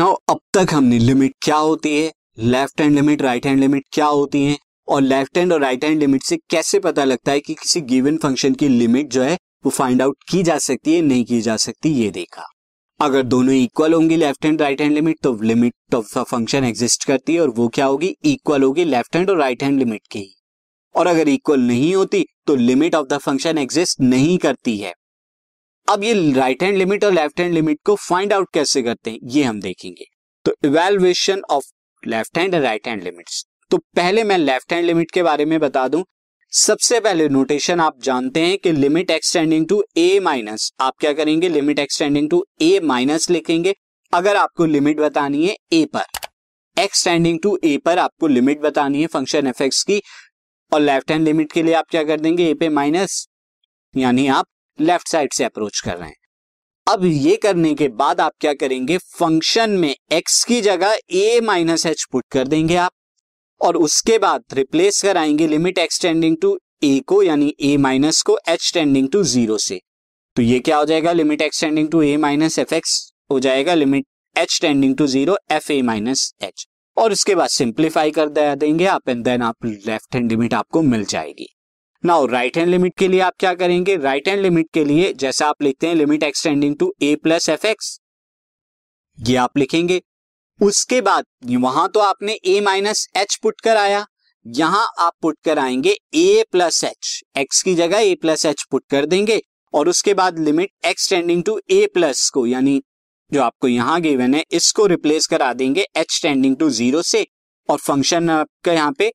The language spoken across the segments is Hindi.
तक हमने लिमिट क्या होती है? Left hand limit right hand limit क्या होती है? और लेफ़्ट हैंड और राइट हैंड लिमिट से कैसे पता लगता है कि किसी गिवन फ़ंक्शन की लिमिट जो है, वो फाइंड आउट की जा सकती है, नहीं की जा सकती, ये देखा। अगर दोनों इक्वल होंगी left hand right hand limit तो लिमिट ऑफ़ फ़ंक्शन एग्जिस्ट करती है, और वो क्या होगी? इक्वल होगी लेफ़्ट हैंड और राइट हैंड लिमिट की। और अगर इक्वल नहीं होती तो limit of the function exist नहीं करती है। अब ये राइट हैंड लिमिट और लेफ़्ट हैंड लिमिट को फाइंड आउट कैसे करते हैं, ये हम देखेंगे। तो evaluation of left hand and right hand limits तो पहले मैं लेफ़्ट हैंड लिमिट के बारे में बता दूँ। सबसे पहले नोटेशन आप जानते हैं कि limit extending to a minus आप क्या करेंगे? Limit extending to a minus लिखेंगे। अगर आपको लिमिट बतानी है ए पर। एक्सटेंडिंग टू ए पर आपको लिमिट बतानी है फ़ंक्शन एफ़ की। और लेफ़्ट हैंड लिमिट के लिए आप क्या कर देंगे? ए पे माइनस यानी आप लेफ़्ट साइड से अप्रोच कर रहे हैं। अब ये करने के बाद आप क्या करेंगे? फ़ंक्शन में एक्स की जगह ए माइनस एच पुट कर देंगे आप और उसके बाद रिप्लेस कराएँगे लिमिट एक्सटेंडिंग टू ए को, यानी ए माइनस को एच टेंडिंग टू ज़ीरो से। तो ये क्या हो जाएगा? Limit extending to a minus f x हो जाएगा। Limit h tending to zero f a minus h और उसके बाद सिंप्लीफाई कर देंगे आप एंड देन आप लेफ़्ट हैंड लिमिट आपको मिल जाएगी। नाउ राइट हैंड लिमिट के लिए आप क्या करेंगे? राइट हैंड लिमिट के लिए जैसा आप लिखते हैं limit extending to a plus f x ये आप लिखेंगे। उसके बाद, वहाँ तो आपने ए माइनस एच पुट कर आया। यहाँ आप पुट कर आएँगे ए प्लस एच एक्स की जगह ए प्लस एच पुट कर देंगे। और उसके बाद limit extending to a plus को, यानी जो आपको यहाँ गिवन है, इसको रिप्लेस करा देंगे एच टेंडिंग टू ज़ीरो से। और फ़ंक्शन आपका यहाँ पे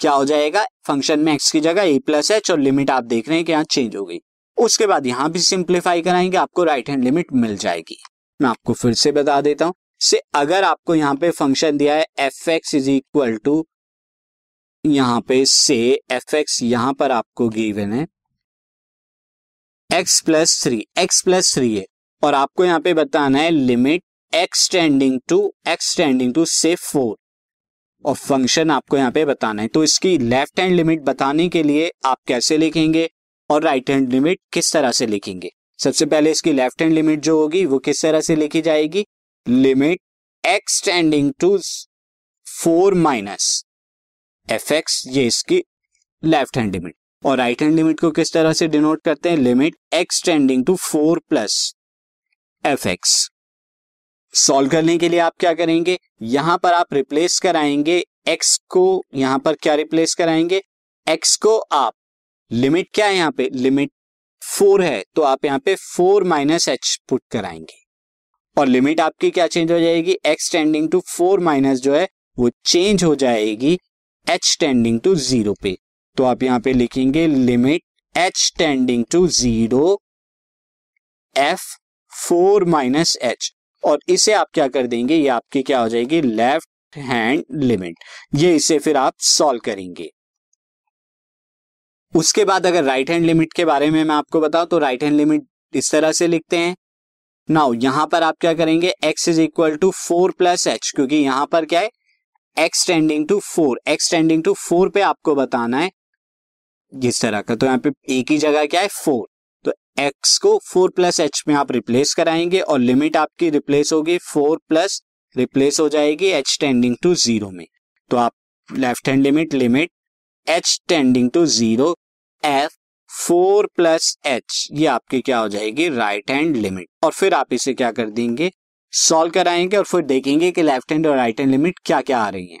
क्या हो जाएगा? फ़ंक्शन में एक्स की जगह ए प्लस एच और लिमिट आप देख रहे हैं कि यहाँ चेंज हो गई। उसके बाद यहाँ भी सिंप्लीफाई कराएँगे, आपको राइट हैंड लिमिट मिल जाएगी। मैं आपको फिर से बता देता हूँ। से अगर आपको यहाँ पे फ़ंक्शन दिया है f x is equal to यहाँ पे से एफ़ एक्स यहाँ पर आपको गिवन है। X plus three x plus three है। और आपको यहाँ पे बताना है limit extending to extending to से फोर और फ़ंक्शन आपको यहाँ पे बताना है। तो इसकी लेफ़्ट हैंड लिमिट बताने के लिए आप कैसे लिखेंगे और राइट हैंड लिमिट किस तरह से लिखेंगे? सबसे पहले इसकी लेफ़्ट हैंड लिमिट जो होगी, वो किस तरह से लिखी जाएगी? Limit extending to four minus f x ये इसकी लेफ़्ट हैंड लिमिट और राइट हैंड लिमिट को किस तरह से डिनोट करते हैं? Limit extending to four plus f x solve करने के लिए आप क्या करेंगे? यहाँ पर आप रिप्लेस कराएँगे एक्स को, यहाँ पर क्या रिप्लेस कराएँगे? एक्स को आप लिमिट क्या है यहाँ पे? लिमिट फोर है तो आप यहाँ पे फोर माइनस एच पुट कराएँगे। और लिमिट आपकी क्या चेंज हो जाएगी? X tending to four minus जो है, वो चेंज हो जाएगी एच टेंडिंग टू ज़ीरो पे। तो आप यहाँ पे लिखेंगे limit h tending to zero f four minus h और इसे आप क्या कर देंगे? ये आपकी क्या हो जाएगी? लेफ़्ट हैंड लिमिट ये इसे फिर आप सॉल्व करेंगे। उसके बाद अगर राइट हैंड लिमिट के बारे में मैं आपको बताऊँ तो राइट हैंड लिमिट इस तरह से लिखते हैं। नाउ यहाँ पर आप क्या करेंगे? X is equal to four plus h क्योंकि यहाँ पर क्या है? X tending to four x tending to four पे आपको बताना है। जिस तरह का तो यहाँ पे एक ही जगह क्या है? फोर एक्स को फोर प्लस एच में आप रिप्लेस कराएँगे और लिमिट आपकी रिप्लेस होगी फोर प्लस रिप्लेस हो जाएगी एच टेंडिंग टू ज़ीरो में। तो आप left hand limit limit h tending to zero f four plus h ये आपकी क्या हो जाएगी राइट हैंड लिमिट और फिर आप इसे क्या कर देंगे सॉल्व कराएँगे और फिर देखेंगे कि लेफ़्ट हैंड और राइट हैंड लिमिट क्या क्या आ रही हैं।